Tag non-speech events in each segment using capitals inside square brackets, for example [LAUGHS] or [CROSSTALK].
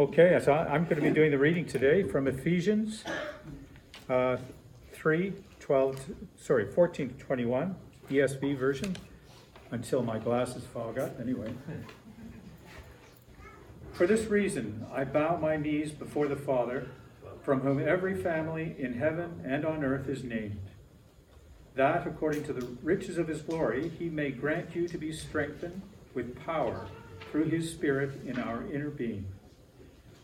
Okay, so I'm going to be doing the reading today from Ephesians uh, 3, 12, to- sorry, 14 to 21, ESV version, until my glasses fog up, anyway. For this reason, I bow my knees before the Father, from whom every family in heaven and on earth is named, that according to the riches of his glory, he may grant you to be strengthened with power through his Spirit in our inner being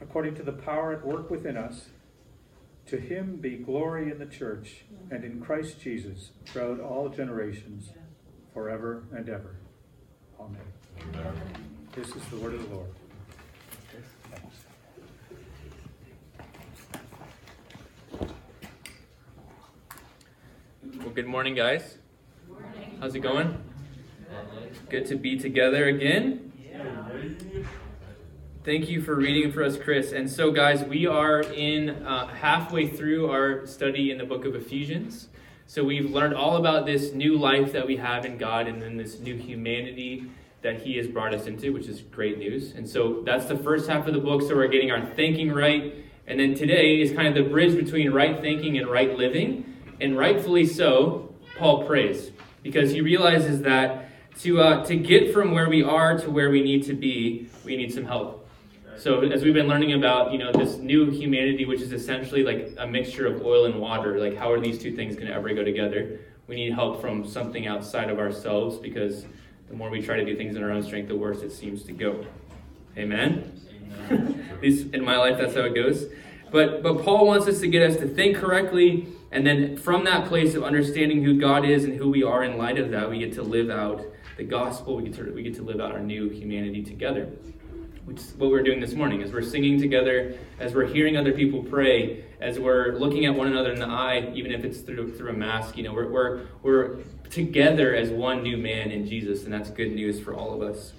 according to the power at work within us. To him be glory in the church and in Christ Jesus throughout all generations, forever and ever. Amen. Amen. This is the word of the Lord. Well, good morning, guys. How's it going? Good to be together again. Thank you for reading for us, Chris. And so, guys, we are in uh, halfway through our study in the book of Ephesians. So, we've learned all about this new life that we have in God and then this new humanity that He has brought us into, which is great news. And so, that's the first half of the book. So, we're getting our thinking right. And then today is kind of the bridge between right thinking and right living. And rightfully so, Paul prays because he realizes that to, uh, to get from where we are to where we need to be, we need some help. So as we've been learning about, you know, this new humanity, which is essentially like a mixture of oil and water, like how are these two things going to ever go together? We need help from something outside of ourselves because the more we try to do things in our own strength, the worse it seems to go. Amen. At least [LAUGHS] in my life, that's how it goes. But but Paul wants us to get us to think correctly, and then from that place of understanding who God is and who we are in light of that, we get to live out the gospel. We get to we get to live out our new humanity together which is what we're doing this morning as we're singing together as we're hearing other people pray as we're looking at one another in the eye even if it's through, through a mask you know we're, we're, we're together as one new man in jesus and that's good news for all of us.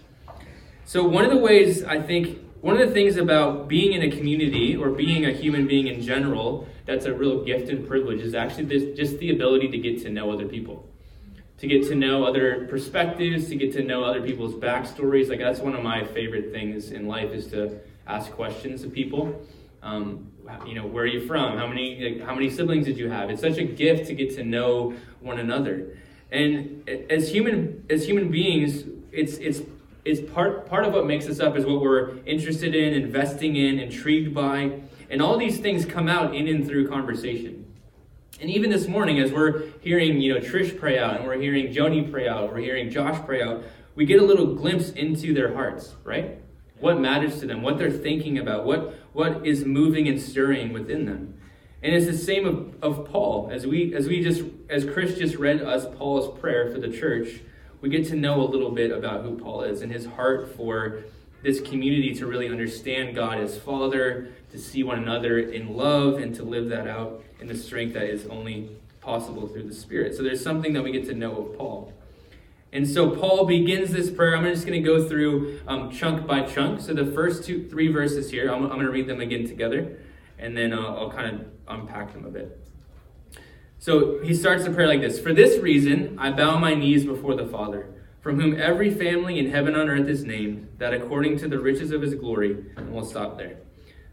So one of the ways i think one of the things about being in a community or being a human being in general that's a real gift and privilege is actually this, just the ability to get to know other people to get to know other perspectives, to get to know other people's backstories. Like that's one of my favorite things in life is to ask questions of people. Um, you know, where are you from? How many like, how many siblings did you have? It's such a gift to get to know one another. And as human as human beings, it's it's it's part part of what makes us up is what we're interested in, investing in, intrigued by, and all these things come out in and through conversation. And even this morning, as we're hearing, you know, Trish pray out, and we're hearing Joni pray out, we're hearing Josh pray out, we get a little glimpse into their hearts, right? What matters to them, what they're thinking about, what what is moving and stirring within them. And it's the same of, of Paul. As we as we just as Chris just read us Paul's prayer for the church, we get to know a little bit about who Paul is and his heart for this community to really understand God as Father, to see one another in love, and to live that out in the strength that is only possible through the Spirit. So there's something that we get to know of Paul. And so Paul begins this prayer. I'm just going to go through um, chunk by chunk. So the first two, three verses here, I'm, I'm going to read them again together, and then uh, I'll kind of unpack them a bit. So he starts the prayer like this For this reason, I bow my knees before the Father, from whom every family in heaven on earth is named, that according to the riches of his glory, and we'll stop there.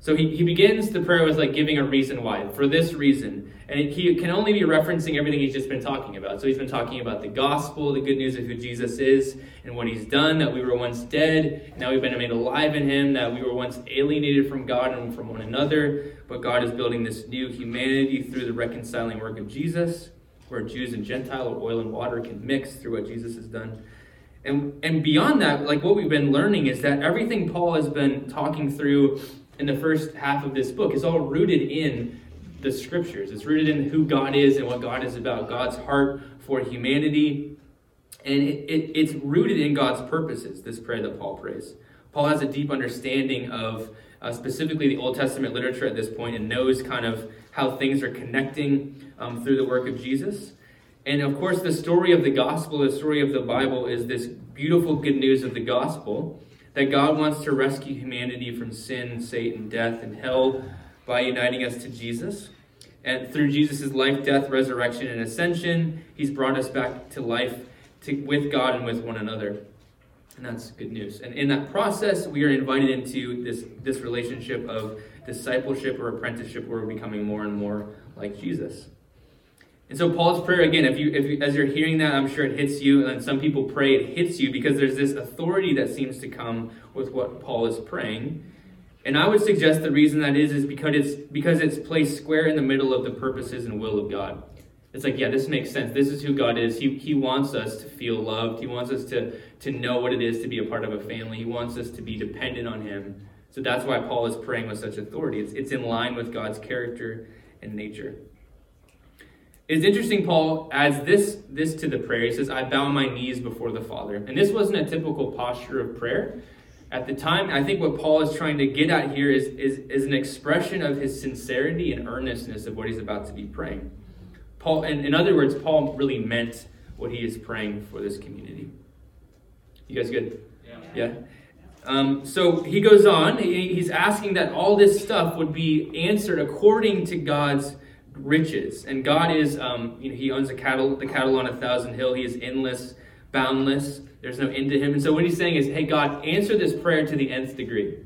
So he, he begins the prayer with like giving a reason why, for this reason. And he can only be referencing everything he's just been talking about. So he's been talking about the gospel, the good news of who Jesus is and what he's done, that we were once dead, now we've been made alive in him, that we were once alienated from God and from one another, but God is building this new humanity through the reconciling work of Jesus, where Jews and Gentile or oil and water can mix through what Jesus has done. And, and beyond that, like what we've been learning is that everything Paul has been talking through in the first half of this book is all rooted in the scriptures. It's rooted in who God is and what God is about, God's heart for humanity. And it, it, it's rooted in God's purposes, this prayer that Paul prays. Paul has a deep understanding of uh, specifically the Old Testament literature at this point and knows kind of how things are connecting um, through the work of Jesus. And of course, the story of the gospel, the story of the Bible, is this beautiful good news of the gospel that God wants to rescue humanity from sin, Satan, death, and hell by uniting us to Jesus. And through Jesus' life, death, resurrection, and ascension, he's brought us back to life to, with God and with one another. And that's good news. And in that process, we are invited into this, this relationship of discipleship or apprenticeship where we're becoming more and more like Jesus. And so Paul's prayer again, if you, if as you're hearing that, I'm sure it hits you, and some people pray it hits you because there's this authority that seems to come with what Paul is praying. And I would suggest the reason that is is because it's because it's placed square in the middle of the purposes and will of God. It's like, yeah, this makes sense. This is who God is. He, he wants us to feel loved. He wants us to, to know what it is to be a part of a family. He wants us to be dependent on Him. So that's why Paul is praying with such authority. It's, it's in line with God's character and nature. It's interesting, Paul adds this, this to the prayer. He says, I bow my knees before the Father. And this wasn't a typical posture of prayer. At the time, I think what Paul is trying to get at here is, is, is an expression of his sincerity and earnestness of what he's about to be praying. Paul, in, in other words, Paul really meant what he is praying for this community. You guys good? Yeah. yeah? Um, so he goes on. He, he's asking that all this stuff would be answered according to God's riches. And God is, um, you know, He owns the cattle, the cattle on a thousand hill. He is endless, boundless. There's no end to Him. And so what He's saying is, hey, God, answer this prayer to the nth degree.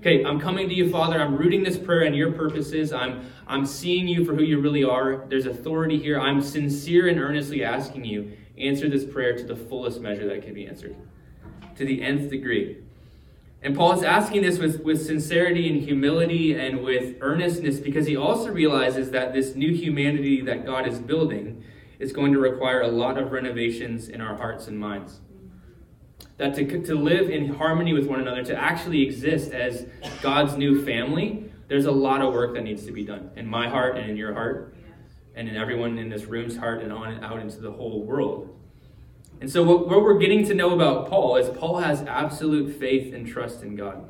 Okay, I'm coming to you, Father. I'm rooting this prayer in your purposes. I'm, I'm seeing you for who you really are. There's authority here. I'm sincere and earnestly asking you, answer this prayer to the fullest measure that can be answered, to the nth degree. And Paul is asking this with, with sincerity and humility and with earnestness because he also realizes that this new humanity that God is building is going to require a lot of renovations in our hearts and minds. That to, to live in harmony with one another, to actually exist as God's new family, there's a lot of work that needs to be done in my heart and in your heart and in everyone in this room's heart and on and out into the whole world. And so, what, what we're getting to know about Paul is Paul has absolute faith and trust in God.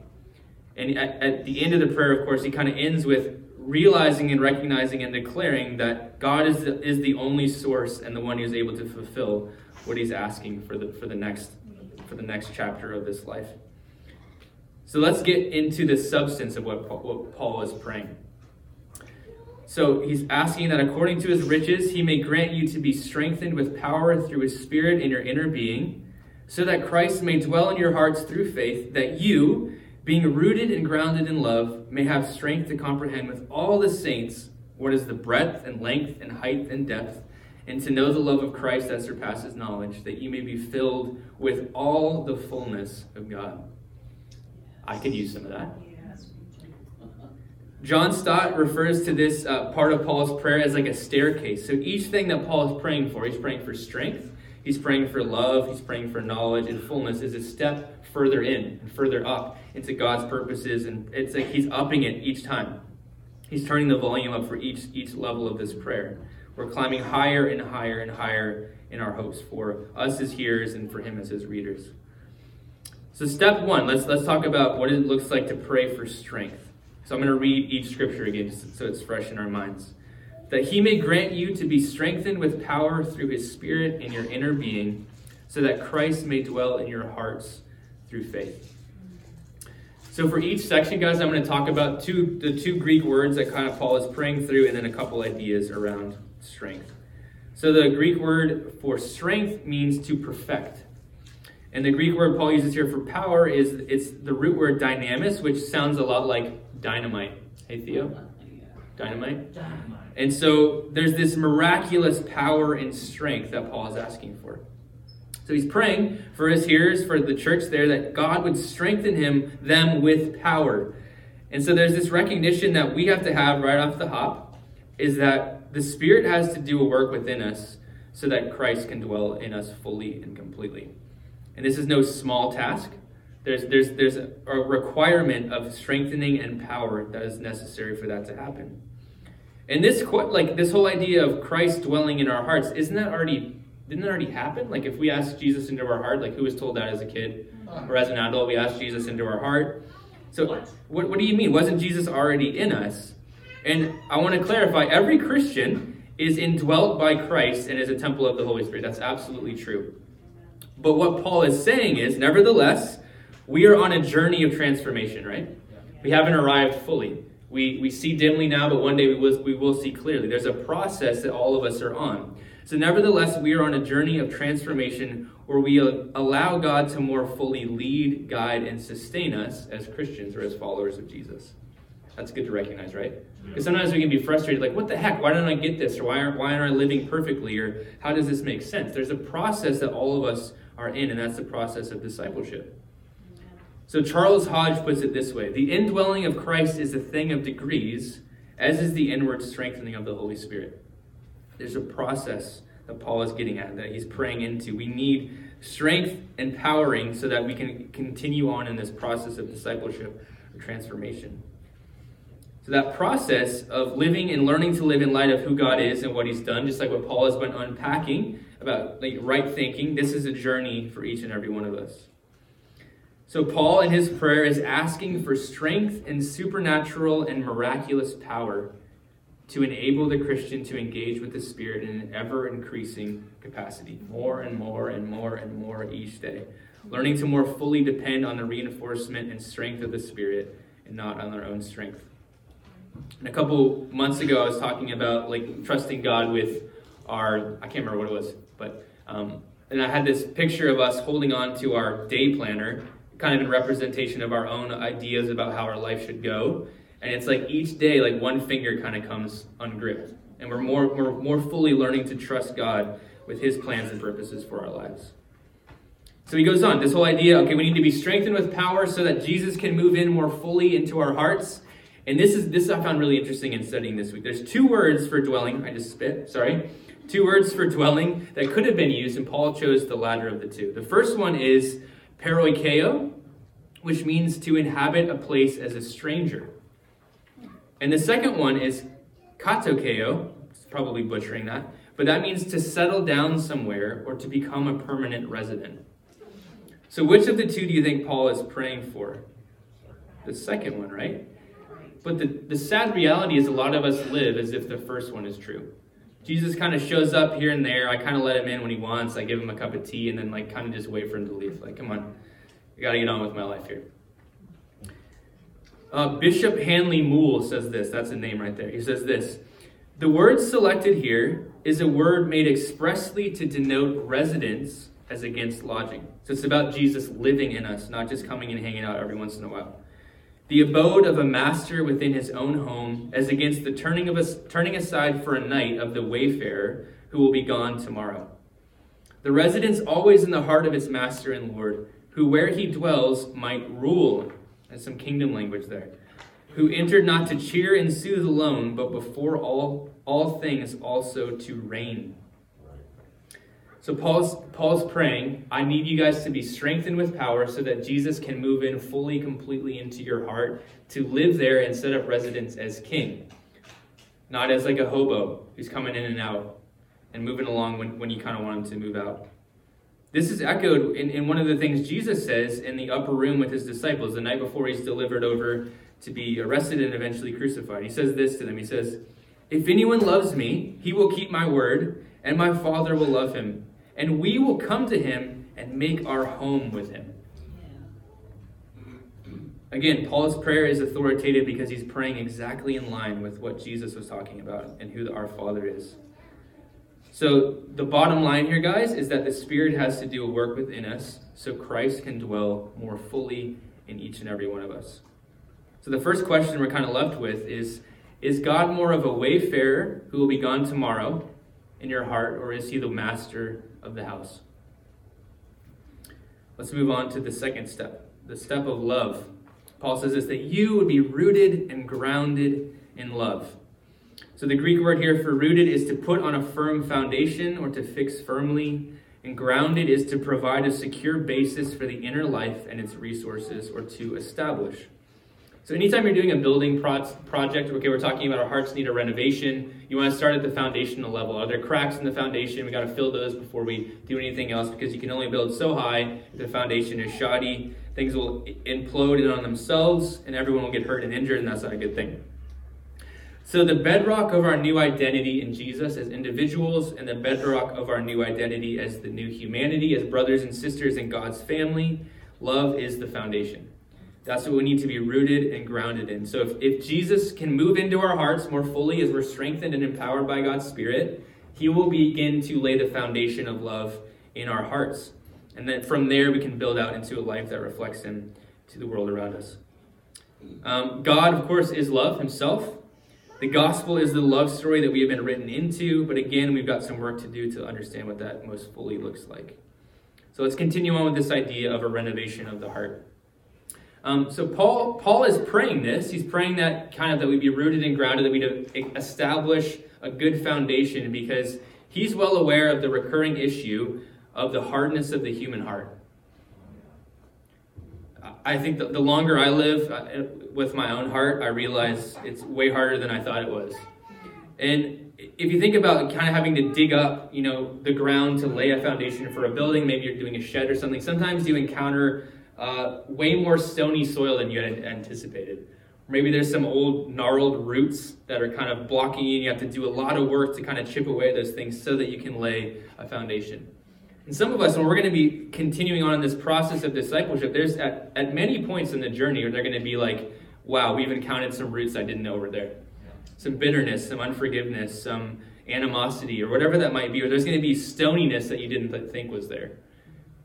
And at, at the end of the prayer, of course, he kind of ends with realizing and recognizing and declaring that God is the, is the only source and the one who is able to fulfill what he's asking for the, for the next for the next chapter of this life. So let's get into the substance of what what Paul is praying. So he's asking that according to his riches, he may grant you to be strengthened with power through his Spirit in your inner being, so that Christ may dwell in your hearts through faith, that you, being rooted and grounded in love, may have strength to comprehend with all the saints what is the breadth and length and height and depth, and to know the love of Christ that surpasses knowledge, that you may be filled with all the fullness of God. I could use some of that. John Stott refers to this uh, part of Paul's prayer as like a staircase. So each thing that Paul is praying for, he's praying for strength, he's praying for love, he's praying for knowledge and fullness, is a step further in and further up into God's purposes. And it's like he's upping it each time. He's turning the volume up for each, each level of this prayer. We're climbing higher and higher and higher in our hopes for us as hearers and for him as his readers. So step one, let's let's talk about what it looks like to pray for strength. So I'm going to read each scripture again so it's fresh in our minds. That he may grant you to be strengthened with power through his spirit in your inner being, so that Christ may dwell in your hearts through faith. So for each section, guys, I'm going to talk about two the two Greek words that kind of Paul is praying through, and then a couple ideas around strength. So the Greek word for strength means to perfect. And the Greek word Paul uses here for power is it's the root word dynamis, which sounds a lot like dynamite. Hey, Theo? Uh, dynamite? Dynamite. And so there's this miraculous power and strength that Paul is asking for. So he's praying for his hearers, for the church there, that God would strengthen him, them with power. And so there's this recognition that we have to have right off the hop is that the Spirit has to do a work within us so that Christ can dwell in us fully and completely. And this is no small task. There's, there's, there's a, requirement of strengthening and power that is necessary for that to happen. And this, like this whole idea of Christ dwelling in our hearts, isn't that already, didn't that already happen? Like if we ask Jesus into our heart, like who was told that as a kid? or as an adult, we ask Jesus into our heart. So, what, what do you mean? Wasn't Jesus already in us? And I want to clarify every Christian is indwelt by Christ and is a temple of the Holy Spirit. That's absolutely true. But what Paul is saying is, nevertheless, we are on a journey of transformation, right? We haven't arrived fully. We, we see dimly now, but one day we will, we will see clearly. There's a process that all of us are on. So, nevertheless, we are on a journey of transformation where we allow God to more fully lead, guide, and sustain us as Christians or as followers of Jesus. That's good to recognize, right? Because sometimes we can be frustrated, like, what the heck? Why don't I get this? Or why aren't, why aren't I living perfectly? Or how does this make sense? There's a process that all of us are in, and that's the process of discipleship. So Charles Hodge puts it this way The indwelling of Christ is a thing of degrees, as is the inward strengthening of the Holy Spirit. There's a process that Paul is getting at, that he's praying into. We need strength and powering so that we can continue on in this process of discipleship or transformation. So that process of living and learning to live in light of who God is and what He's done, just like what Paul has been unpacking about like right thinking, this is a journey for each and every one of us. So, Paul in his prayer is asking for strength and supernatural and miraculous power to enable the Christian to engage with the Spirit in an ever increasing capacity, more and more and more and more each day. Learning to more fully depend on the reinforcement and strength of the Spirit and not on their own strength. And a couple months ago, I was talking about like trusting God with our, I can't remember what it was, but, um, and I had this picture of us holding on to our day planner kind of in representation of our own ideas about how our life should go. And it's like each day, like one finger kind of comes ungripped. And we're more, we're more fully learning to trust God with his plans and purposes for our lives. So he goes on, this whole idea, okay, we need to be strengthened with power so that Jesus can move in more fully into our hearts. And this is this I found really interesting in studying this week. There's two words for dwelling. I just spit, sorry. Two words for dwelling that could have been used, and Paul chose the latter of the two. The first one is paroikeo, which means to inhabit a place as a stranger. And the second one is katokeo, probably butchering that, but that means to settle down somewhere or to become a permanent resident. So, which of the two do you think Paul is praying for? The second one, right? But the, the sad reality is a lot of us live as if the first one is true. Jesus kind of shows up here and there. I kind of let him in when he wants. I give him a cup of tea and then like kind of just wait for him to leave. Like, come on, I got to get on with my life here. Uh, Bishop Handley Moule says this. That's a name right there. He says this The word selected here is a word made expressly to denote residence as against lodging. So it's about Jesus living in us, not just coming and hanging out every once in a while. The abode of a master within his own home, as against the turning, of a, turning aside for a night of the wayfarer who will be gone tomorrow. The residence always in the heart of its master and Lord, who where he dwells might rule that's some kingdom language there. Who entered not to cheer and soothe alone, but before all, all things also to reign. So Paul's, Paul's praying, I need you guys to be strengthened with power so that Jesus can move in fully, completely into your heart, to live there and set up residence as king. Not as like a hobo who's coming in and out and moving along when, when you kind of want him to move out. This is echoed in, in one of the things Jesus says in the upper room with his disciples the night before he's delivered over to be arrested and eventually crucified. He says this to them He says, If anyone loves me, he will keep my word, and my Father will love him, and we will come to him and make our home with him. Again, Paul's prayer is authoritative because he's praying exactly in line with what Jesus was talking about and who our Father is. So, the bottom line here, guys, is that the Spirit has to do a work within us so Christ can dwell more fully in each and every one of us. So, the first question we're kind of left with is Is God more of a wayfarer who will be gone tomorrow in your heart, or is he the master of the house? Let's move on to the second step the step of love. Paul says this that you would be rooted and grounded in love. So the Greek word here for rooted is to put on a firm foundation or to fix firmly. And grounded is to provide a secure basis for the inner life and its resources or to establish. So anytime you're doing a building pro- project, okay, we're talking about our hearts need a renovation. You want to start at the foundational level. Are there cracks in the foundation? We got to fill those before we do anything else because you can only build so high if the foundation is shoddy. Things will implode in on themselves, and everyone will get hurt and injured, and that's not a good thing. So the bedrock of our new identity in Jesus as individuals, and the bedrock of our new identity as the new humanity, as brothers and sisters in God's family, love is the foundation. That's what we need to be rooted and grounded in. So if, if Jesus can move into our hearts more fully as we're strengthened and empowered by God's Spirit, he will begin to lay the foundation of love in our hearts. And then from there, we can build out into a life that reflects him to the world around us. Um, God, of course, is love himself. The gospel is the love story that we have been written into, but again, we've got some work to do to understand what that most fully looks like. So let's continue on with this idea of a renovation of the heart. Um, so Paul Paul is praying this. He's praying that kind of that we be rooted and grounded, that we'd establish a good foundation, because he's well aware of the recurring issue of the hardness of the human heart. I think that the longer I live uh, with my own heart, I realize it's way harder than I thought it was. And if you think about kind of having to dig up, you know, the ground to lay a foundation for a building, maybe you're doing a shed or something. Sometimes you encounter uh, way more stony soil than you had anticipated. Maybe there's some old gnarled roots that are kind of blocking you, and you have to do a lot of work to kind of chip away those things so that you can lay a foundation. And some of us, when we're going to be continuing on in this process of discipleship, there's at, at many points in the journey where they're going to be like, wow, we've encountered some roots I didn't know were there. Some bitterness, some unforgiveness, some animosity, or whatever that might be, or there's going to be stoniness that you didn't think was there.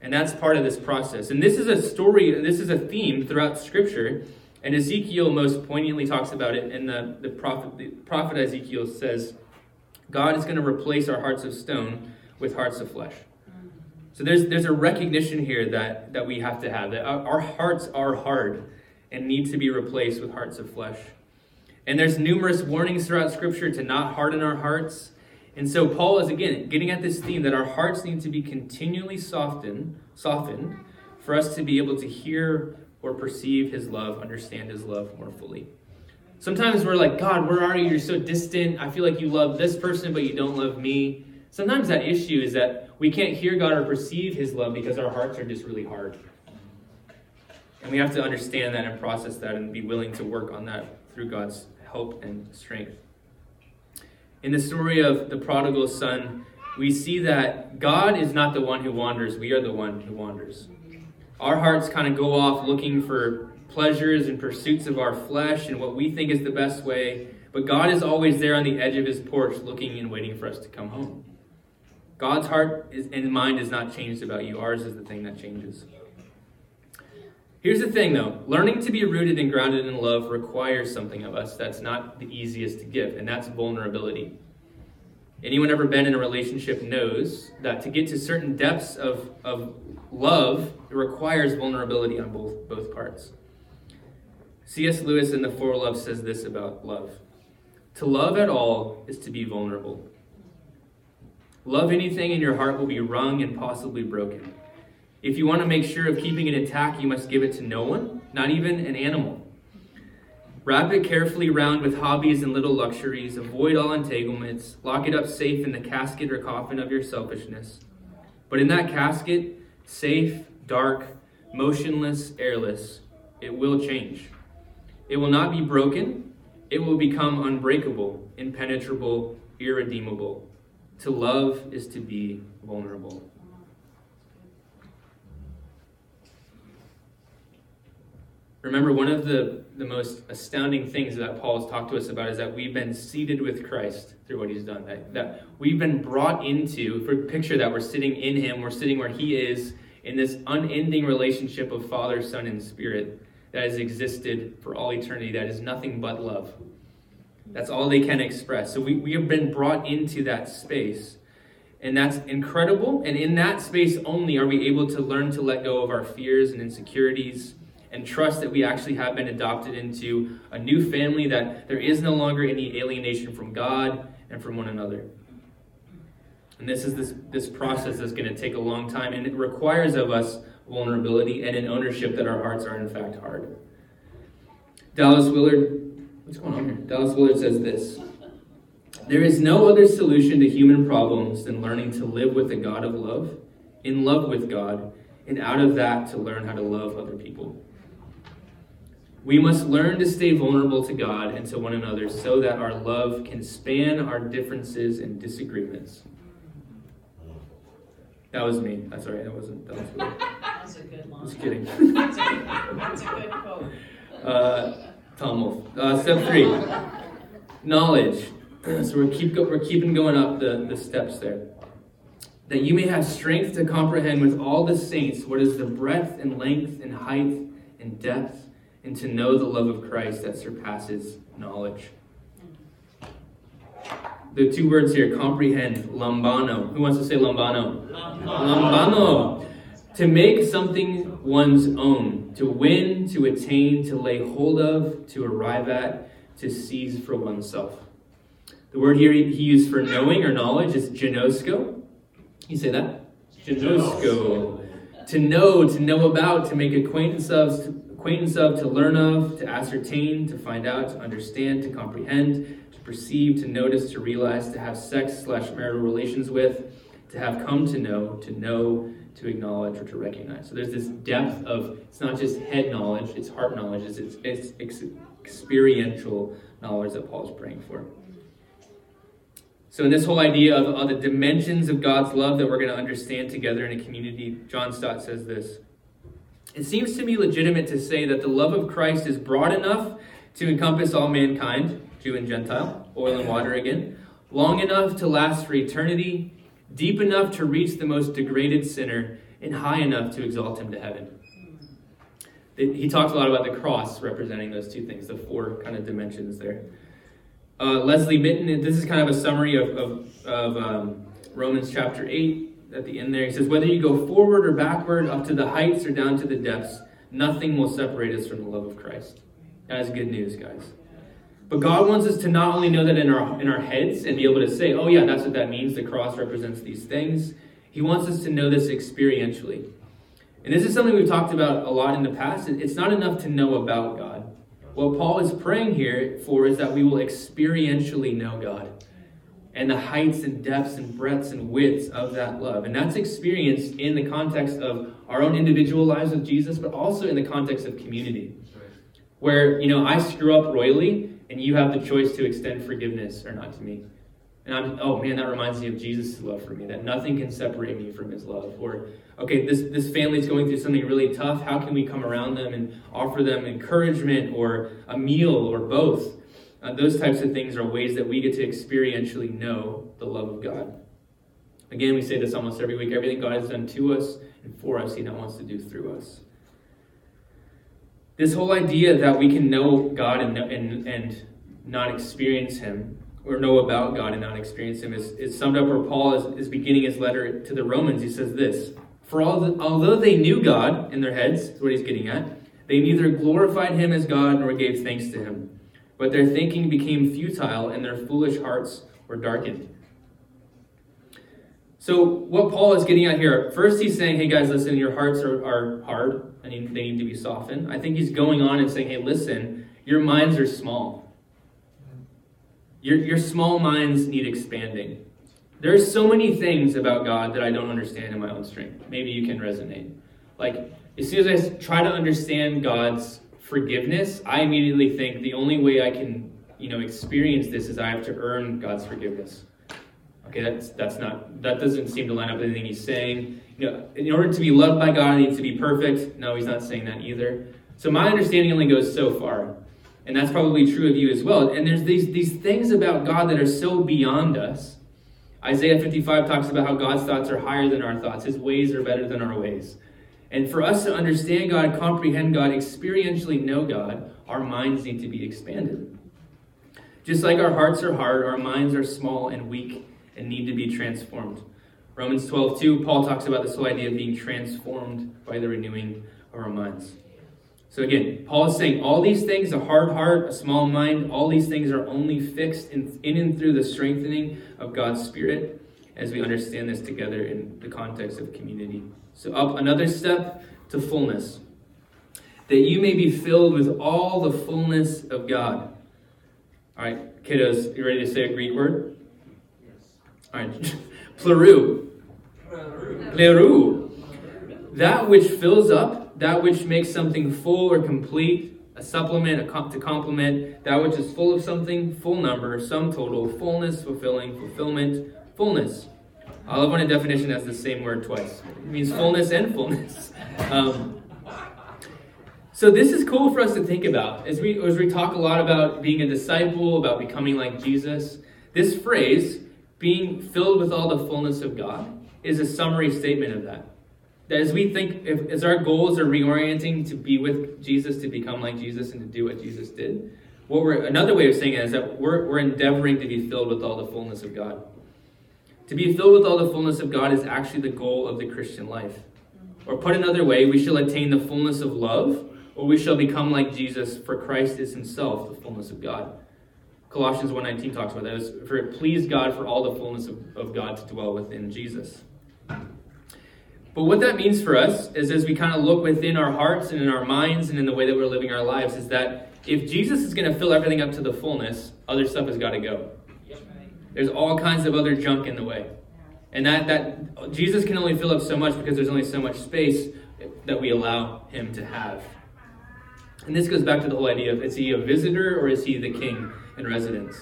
And that's part of this process. And this is a story, this is a theme throughout Scripture. And Ezekiel most poignantly talks about it. And the, the, prophet, the prophet Ezekiel says, God is going to replace our hearts of stone with hearts of flesh. So there's, there's a recognition here that, that we have to have that our, our hearts are hard and need to be replaced with hearts of flesh. And there's numerous warnings throughout Scripture to not harden our hearts and so Paul is again getting at this theme that our hearts need to be continually softened, softened for us to be able to hear or perceive his love, understand his love more fully. Sometimes we're like, God, where are you? You're so distant. I feel like you love this person, but you don't love me. Sometimes that issue is that we can't hear God or perceive his love because our hearts are just really hard. And we have to understand that and process that and be willing to work on that through God's help and strength. In the story of the prodigal son, we see that God is not the one who wanders, we are the one who wanders. Our hearts kind of go off looking for pleasures and pursuits of our flesh and what we think is the best way, but God is always there on the edge of his porch looking and waiting for us to come home. God's heart is, and mind is not changed about you, ours is the thing that changes. Here's the thing though learning to be rooted and grounded in love requires something of us that's not the easiest to give, and that's vulnerability. Anyone ever been in a relationship knows that to get to certain depths of, of love, it requires vulnerability on both, both parts. C.S. Lewis in The Four Loves says this about love To love at all is to be vulnerable. Love anything, and your heart will be wrung and possibly broken. If you want to make sure of keeping it intact, you must give it to no one, not even an animal. Wrap it carefully round with hobbies and little luxuries. Avoid all entanglements. Lock it up safe in the casket or coffin of your selfishness. But in that casket, safe, dark, motionless, airless, it will change. It will not be broken. It will become unbreakable, impenetrable, irredeemable. To love is to be vulnerable. Remember, one of the, the most astounding things that Paul has talked to us about is that we've been seated with Christ through what he's done. That, that we've been brought into, for picture that we're sitting in him, we're sitting where he is in this unending relationship of Father, Son, and Spirit that has existed for all eternity, that is nothing but love. That's all they can express. So we, we have been brought into that space. And that's incredible. And in that space only are we able to learn to let go of our fears and insecurities and trust that we actually have been adopted into a new family, that there is no longer any alienation from God and from one another. And this is this, this process that's going to take a long time, and it requires of us vulnerability and an ownership that our hearts are, in fact, hard. Dallas Willard, what's going on here? Dallas Willard says this There is no other solution to human problems than learning to live with a God of love, in love with God, and out of that to learn how to love other people. We must learn to stay vulnerable to God and to one another so that our love can span our differences and disagreements. That was me. That's all right. That wasn't. That was me. That's a good line. Just kidding. That's a good, that's a good quote. Uh, Tom Wolfe. Uh, step three, knowledge. [CLEARS THROAT] So we're keep go, we're keeping going up the, the steps there. That you may have strength to comprehend with all the saints what is the breadth and length and height and depth, and to know the love of Christ that surpasses knowledge. The two words here, comprehend, lambano. Who wants to say lambano? Lambano. To make something one's own, to win, to attain, to lay hold of, to arrive at, to seize for oneself. The word here he used for knowing or knowledge is ginosko. You say that? Ginosko. To know, to know about, to make acquaintance of, to, acquaintance of, to learn of, to ascertain, to find out, to understand, to comprehend, to perceive, to notice, to realize, to have sex slash marital relations with, to have come to know, to know, to acknowledge, or to recognize. So there's this depth of it's not just head knowledge, it's heart knowledge, it's, it's, it's ex- experiential knowledge that Paul's praying for. So, in this whole idea of, of the dimensions of God's love that we're going to understand together in a community, John Stott says this. It seems to me legitimate to say that the love of Christ is broad enough to encompass all mankind, Jew and Gentile, oil and water again, long enough to last for eternity, deep enough to reach the most degraded sinner, and high enough to exalt him to heaven. He talks a lot about the cross representing those two things, the four kind of dimensions there. Uh, Leslie Mitton, this is kind of a summary of, of, of um, Romans chapter 8 at the end there. He says, Whether you go forward or backward, up to the heights or down to the depths, nothing will separate us from the love of Christ. That is good news, guys. But God wants us to not only know that in our, in our heads and be able to say, oh, yeah, that's what that means. The cross represents these things. He wants us to know this experientially. And this is something we've talked about a lot in the past. It's not enough to know about God. What Paul is praying here for is that we will experientially know God and the heights and depths and breadths and widths of that love. And that's experienced in the context of our own individual lives with Jesus, but also in the context of community. Where, you know, I screw up royally and you have the choice to extend forgiveness or not to me. And I'm, oh man, that reminds me of Jesus' love for me, that nothing can separate me from his love. Or, okay, this, this family's going through something really tough. How can we come around them and offer them encouragement or a meal or both? Uh, those types of things are ways that we get to experientially know the love of God. Again, we say this almost every week everything God has done to us and for us, He now wants to do through us. This whole idea that we can know God and, and, and not experience Him, or know about God and not experience Him, is, is summed up where Paul is, is beginning his letter to the Romans. He says this For the, although they knew God in their heads, is what he's getting at, they neither glorified Him as God nor gave thanks to Him. But their thinking became futile and their foolish hearts were darkened. So, what Paul is getting at here, first he's saying, hey guys, listen, your hearts are, are hard and they need to be softened. I think he's going on and saying, hey, listen, your minds are small. Your, your small minds need expanding. There are so many things about God that I don't understand in my own strength. Maybe you can resonate. Like, as soon as I try to understand God's forgiveness, I immediately think the only way I can, you know, experience this is I have to earn God's forgiveness. Okay, that's that's not that doesn't seem to line up with anything he's saying. You know, in order to be loved by God, I need to be perfect. No, he's not saying that either. So my understanding only goes so far. And that's probably true of you as well. And there's these, these things about God that are so beyond us. Isaiah 55 talks about how God's thoughts are higher than our thoughts. His ways are better than our ways. And for us to understand God, comprehend God, experientially know God, our minds need to be expanded. Just like our hearts are hard, our minds are small and weak and need to be transformed. Romans 12, 2, Paul talks about this whole idea of being transformed by the renewing of our minds. So again, Paul is saying all these things, a hard heart, a small mind, all these things are only fixed in, in and through the strengthening of God's Spirit as we understand this together in the context of community. So up another step to fullness. that you may be filled with all the fullness of God. All right, kiddos, you ready to say a Greek word? Yes. All right, [LAUGHS] pleru. Pleru. That which fills up, that which makes something full or complete, a supplement, a comp- to complement, that which is full of something, full number, sum total, fullness, fulfilling, fulfillment, fullness. I love when a definition has the same word twice. It means fullness and fullness. Um, so this is cool for us to think about as we as we talk a lot about being a disciple, about becoming like Jesus. This phrase, being filled with all the fullness of God, is a summary statement of that. That as we think, if, as our goals are reorienting to be with Jesus, to become like Jesus, and to do what Jesus did, what we're another way of saying it is that we're, we're endeavoring to be filled with all the fullness of God. To be filled with all the fullness of God is actually the goal of the Christian life. Or put another way, we shall attain the fullness of love, or we shall become like Jesus, for Christ is himself the fullness of God. Colossians 1.19 talks about that. As, for it pleased God for all the fullness of, of God to dwell within Jesus. But what that means for us is as we kind of look within our hearts and in our minds and in the way that we're living our lives, is that if Jesus is going to fill everything up to the fullness, other stuff has got to go. There's all kinds of other junk in the way. And that, that Jesus can only fill up so much because there's only so much space that we allow him to have. And this goes back to the whole idea of is he a visitor or is he the king in residence?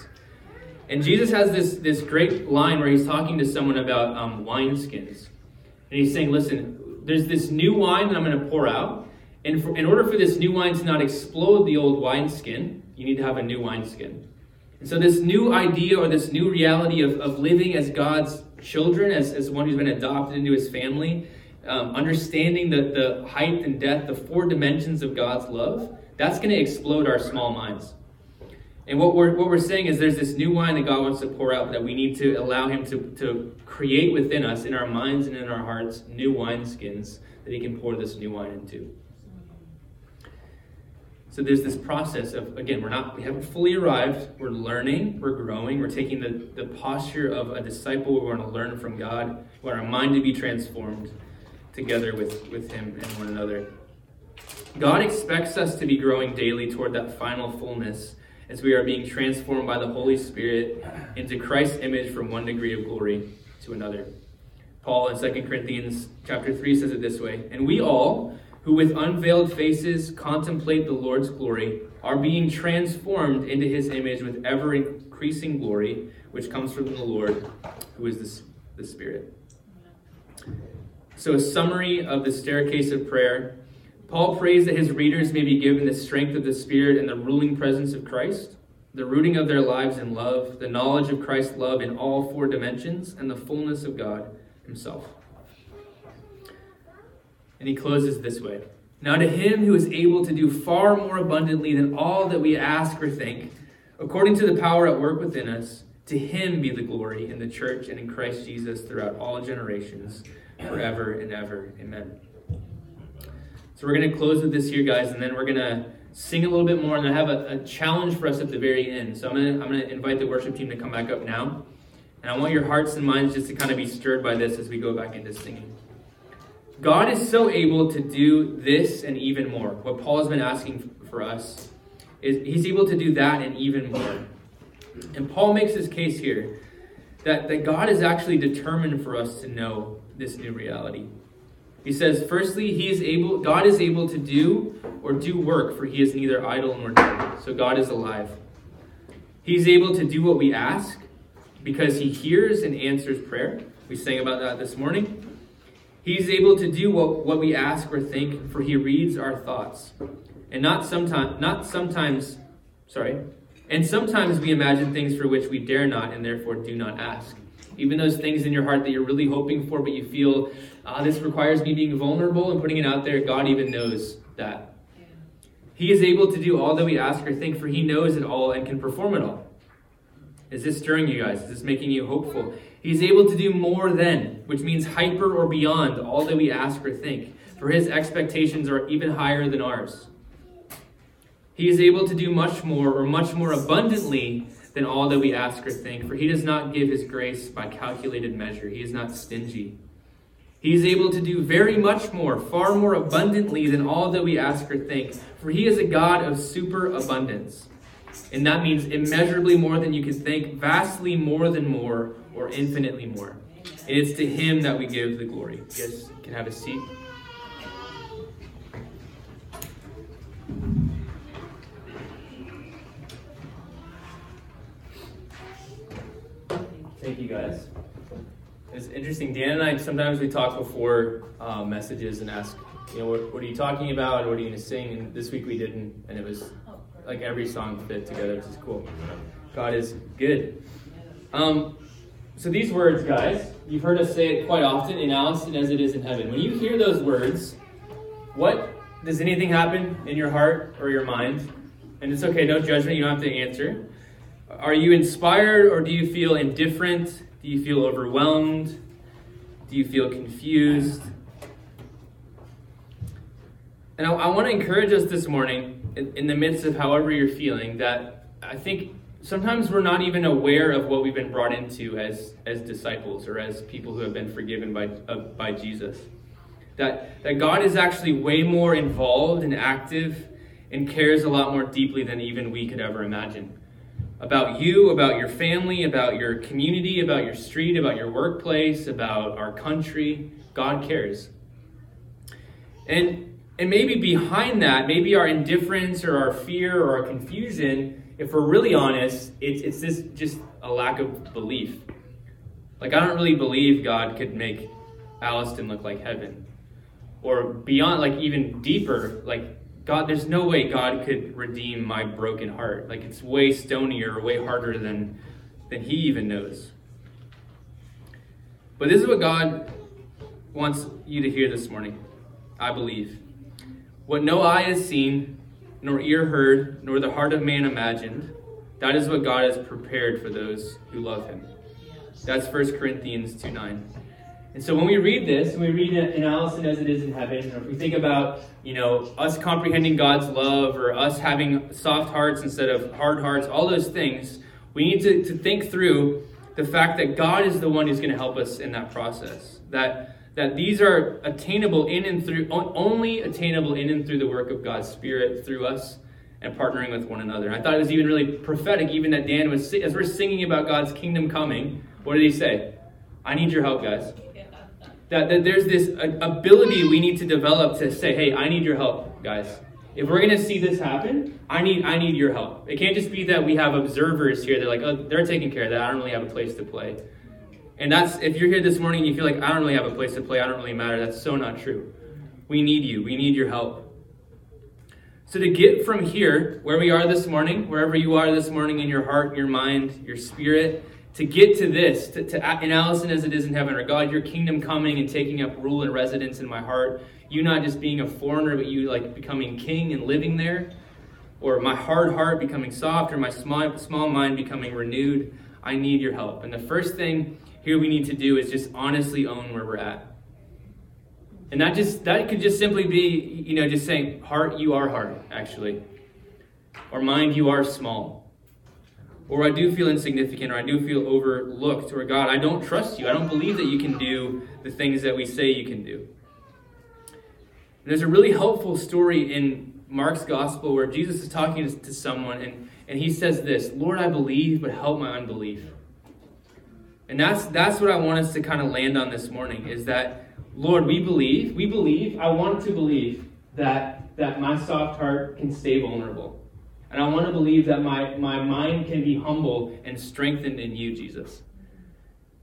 And Jesus has this, this great line where he's talking to someone about um, wineskins. And he's saying, listen, there's this new wine that I'm going to pour out. And for, in order for this new wine to not explode the old wineskin, you need to have a new wineskin. And so, this new idea or this new reality of, of living as God's children, as, as one who's been adopted into his family, um, understanding the, the height and depth, the four dimensions of God's love, that's going to explode our small minds. And what we're, what we're saying is there's this new wine that God wants to pour out that we need to allow Him to, to create within us, in our minds and in our hearts, new wineskins that He can pour this new wine into. So there's this process of, again, we're not, we haven't fully arrived. We're learning, we're growing, we're taking the, the posture of a disciple. We want to learn from God. We want our mind to be transformed together with, with Him and one another. God expects us to be growing daily toward that final fullness as we are being transformed by the Holy Spirit into Christ's image from one degree of glory to another. Paul in 2 Corinthians chapter 3 says it this way, And we all, who with unveiled faces contemplate the Lord's glory, are being transformed into his image with ever increasing glory, which comes from the Lord, who is the, the Spirit. So, a summary of the staircase of prayer. Paul prays that his readers may be given the strength of the Spirit and the ruling presence of Christ, the rooting of their lives in love, the knowledge of Christ's love in all four dimensions, and the fullness of God Himself. And he closes this way Now to him who is able to do far more abundantly than all that we ask or think, according to the power at work within us, to him be the glory in the church and in Christ Jesus throughout all generations, forever and ever. Amen. So we're going to close with this here, guys, and then we're going to sing a little bit more, and I have a, a challenge for us at the very end. So I'm to I'm going to invite the worship team to come back up now, and I want your hearts and minds just to kind of be stirred by this as we go back into singing. God is so able to do this and even more. What Paul has been asking for us is he's able to do that and even more. And Paul makes his case here that, that God is actually determined for us to know this new reality. He says, firstly, he is able, God is able to do or do work, for he is neither idle nor dead. So God is alive. He's able to do what we ask because he hears and answers prayer. We sang about that this morning. He's able to do what, what we ask or think, for he reads our thoughts. And not sometimes not sometimes sorry. And sometimes we imagine things for which we dare not and therefore do not ask. Even those things in your heart that you're really hoping for, but you feel uh, this requires me being vulnerable and putting it out there, God even knows that. He is able to do all that we ask or think, for He knows it all and can perform it all. Is this stirring you guys? Is this making you hopeful? He's able to do more than, which means hyper or beyond all that we ask or think, for His expectations are even higher than ours. He is able to do much more or much more abundantly than all that we ask or think, for He does not give His grace by calculated measure. He is not stingy. He is able to do very much more, far more abundantly than all that we ask or think. For he is a God of superabundance. And that means immeasurably more than you can think, vastly more than more, or infinitely more. It's to him that we give the glory. You guys can have a seat. Thank you guys. It's interesting. Dan and I sometimes we talk before uh, messages and ask, you know, what, what, are you talking about? What are you going to sing? And this week we didn't, and it was like every song fit together, which is cool. God is good. Um, so these words, guys, you've heard us say it quite often in Alliston as it is in heaven. When you hear those words, what does anything happen in your heart or your mind? And it's okay, no judgment, you don't have to answer. Are you inspired or do you feel indifferent? Do you feel overwhelmed? Do you feel confused? And I, I want to encourage us this morning, in, in the midst of however you're feeling, that I think sometimes we're not even aware of what we've been brought into as, as disciples or as people who have been forgiven by, uh, by Jesus. That, that God is actually way more involved and active and cares a lot more deeply than even we could ever imagine about you, about your family, about your community, about your street, about your workplace, about our country. God cares. And and maybe behind that, maybe our indifference or our fear or our confusion, if we're really honest, it's it's this just a lack of belief. Like I don't really believe God could make Alliston look like heaven. Or beyond like even deeper, like God, there's no way God could redeem my broken heart. Like it's way stonier, way harder than than He even knows. But this is what God wants you to hear this morning. I believe. What no eye has seen, nor ear heard, nor the heart of man imagined, that is what God has prepared for those who love Him. That's 1 Corinthians 2 9. And so when we read this, and we read it in Alliston as it is in heaven, or if we think about, you know, us comprehending God's love, or us having soft hearts instead of hard hearts, all those things, we need to, to think through the fact that God is the one who's going to help us in that process. That that these are attainable in and through only attainable in and through the work of God's Spirit through us and partnering with one another. And I thought it was even really prophetic, even that Dan was as we're singing about God's kingdom coming. What did he say? I need your help, guys. That, that there's this ability we need to develop to say, hey, I need your help, guys. If we're going to see this happen, I need I need your help. It can't just be that we have observers here. They're like, oh, they're taking care of that. I don't really have a place to play. And that's if you're here this morning and you feel like I don't really have a place to play. I don't really matter. That's so not true. We need you. We need your help. So to get from here, where we are this morning, wherever you are this morning in your heart, your mind, your spirit, to get to this, to, to, in Alliston as it is in heaven, or God, your kingdom coming and taking up rule and residence in my heart, you not just being a foreigner, but you like becoming king and living there, or my hard heart becoming soft, or my small, small mind becoming renewed, I need your help. And the first thing here we need to do is just honestly own where we're at. And that just that could just simply be, you know, just saying, heart, you are hard, actually. Or mind, you are small or I do feel insignificant, or I do feel overlooked, or God, I don't trust you. I don't believe that you can do the things that we say you can do. And there's a really helpful story in Mark's gospel where Jesus is talking to someone, and, and he says this Lord, I believe, but help my unbelief. And that's that's what I want us to kind of land on this morning is that Lord, we believe, we believe, I want to believe that that my soft heart can stay vulnerable. And I want to believe that my, my mind can be humble and strengthened in you, Jesus.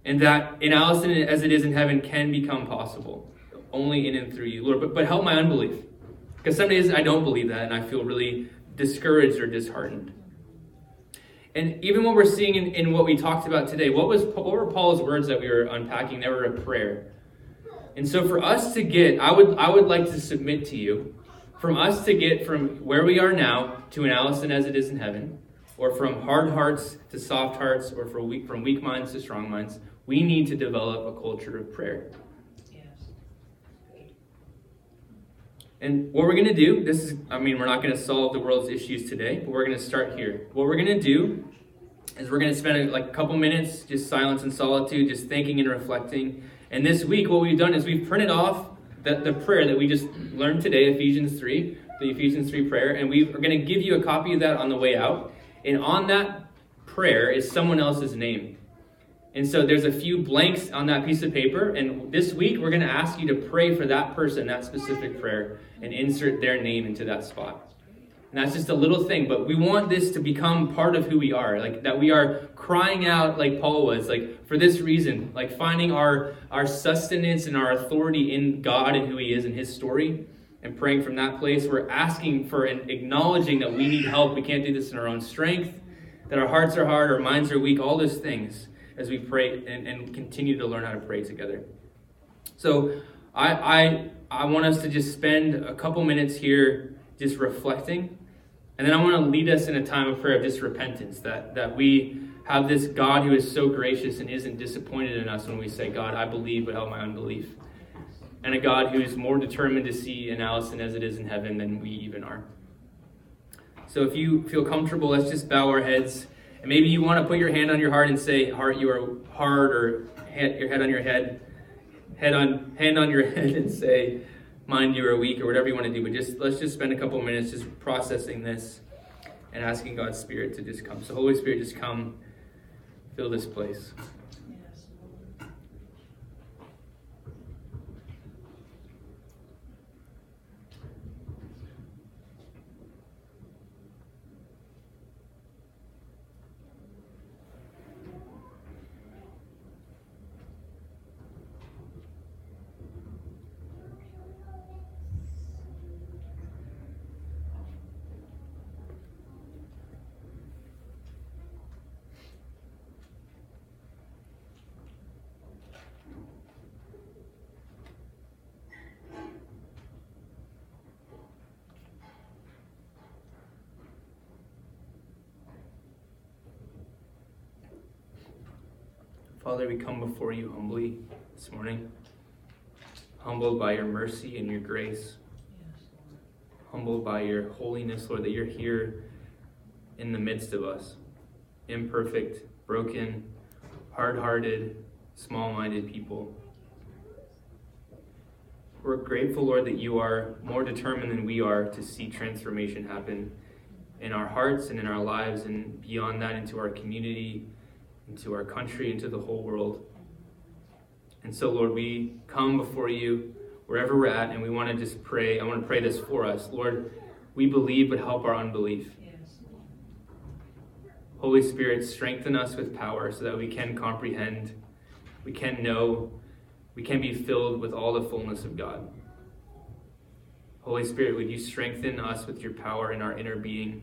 And that in Alliston, as it is in heaven, can become possible only in and through you, Lord. But, but help my unbelief. Because some days I don't believe that and I feel really discouraged or disheartened. And even what we're seeing in, in what we talked about today, what, was, what were Paul's words that we were unpacking? They were a prayer. And so for us to get, I would, I would like to submit to you from us to get from where we are now to an Alliston as it is in heaven, or from hard hearts to soft hearts, or from weak, from weak minds to strong minds, we need to develop a culture of prayer. And what we're going to do, this is, I mean, we're not going to solve the world's issues today, but we're going to start here. What we're going to do is we're going to spend like a couple minutes just silence and solitude, just thinking and reflecting. And this week, what we've done is we've printed off the, the prayer that we just learned today, Ephesians 3, the Ephesians 3 prayer, and we are going to give you a copy of that on the way out. And on that prayer is someone else's name. And so there's a few blanks on that piece of paper. And this week, we're going to ask you to pray for that person, that specific prayer, and insert their name into that spot. And that's just a little thing, but we want this to become part of who we are. Like that we are crying out like Paul was, like for this reason, like finding our our sustenance and our authority in God and who he is in his story and praying from that place. We're asking for and acknowledging that we need help. We can't do this in our own strength, that our hearts are hard, our minds are weak, all those things as we pray and, and continue to learn how to pray together. So I I I want us to just spend a couple minutes here just reflecting. And then I want to lead us in a time of prayer of just repentance, that, that we have this God who is so gracious and isn't disappointed in us when we say, God, I believe, but help my unbelief. And a God who is more determined to see in Alliston as it is in heaven than we even are. So if you feel comfortable, let's just bow our heads. And maybe you want to put your hand on your heart and say, Heart, you are hard, or head, your head on your head, head on hand on your [LAUGHS] head and say, mind you are weak or whatever you want to do but just let's just spend a couple minutes just processing this and asking god's spirit to just come. So holy spirit just come fill this place Father, we come before you humbly this morning, humbled by your mercy and your grace, humbled by your holiness, Lord, that you're here in the midst of us, imperfect, broken, hard hearted, small minded people. We're grateful, Lord, that you are more determined than we are to see transformation happen in our hearts and in our lives, and beyond that, into our community into our country, into the whole world. And so, Lord, we come before you wherever we're at, and we want to just pray. I want to pray this for us. Lord, we believe, but help our unbelief. Holy Spirit, strengthen us with power so that we can comprehend, we can know, we can be filled with all the fullness of God. Holy Spirit, would you strengthen us with your power in our inner being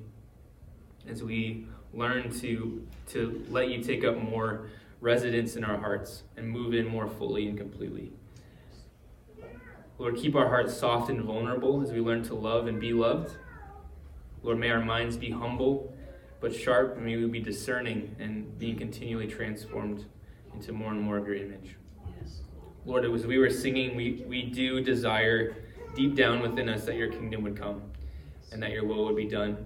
as we learn to, to let you take up more residence in our hearts and move in more fully and completely. Lord, keep our hearts soft and vulnerable as we learn to love and be loved. Lord, may our minds be humble but sharp, and may we be discerning and being continually transformed into more and more of your image. Lord, as we were singing, we, we do desire deep down within us that your kingdom would come and that your will would be done.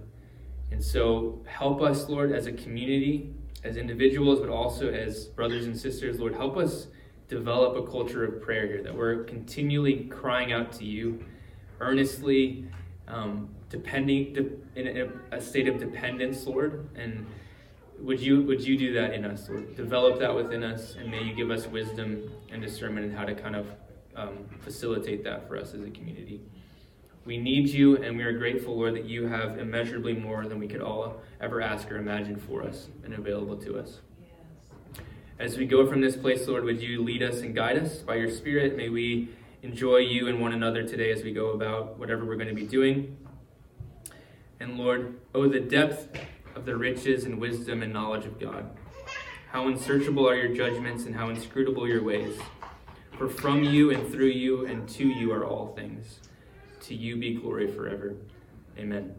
And so help us, Lord, as a community, as individuals, but also as brothers and sisters. Lord, help us develop a culture of prayer here, that we're continually crying out to you, earnestly, um, depending de- in a, a state of dependence, Lord. And would you would you do that in us, Lord? Develop that within us, and may you give us wisdom and discernment in how to kind of um, facilitate that for us as a community. We need you, and we are grateful, Lord, that you have immeasurably more than we could all ever ask or imagine for us and available to us. As we go from this place, Lord, would you lead us and guide us by your Spirit? May we enjoy you and one another today as we go about whatever we're going to be doing. And Lord, oh, the depth of the riches and wisdom and knowledge of God. How unsearchable are your judgments and how inscrutable your ways. For from you and through you and to you are all things. To you be glory forever. Amen.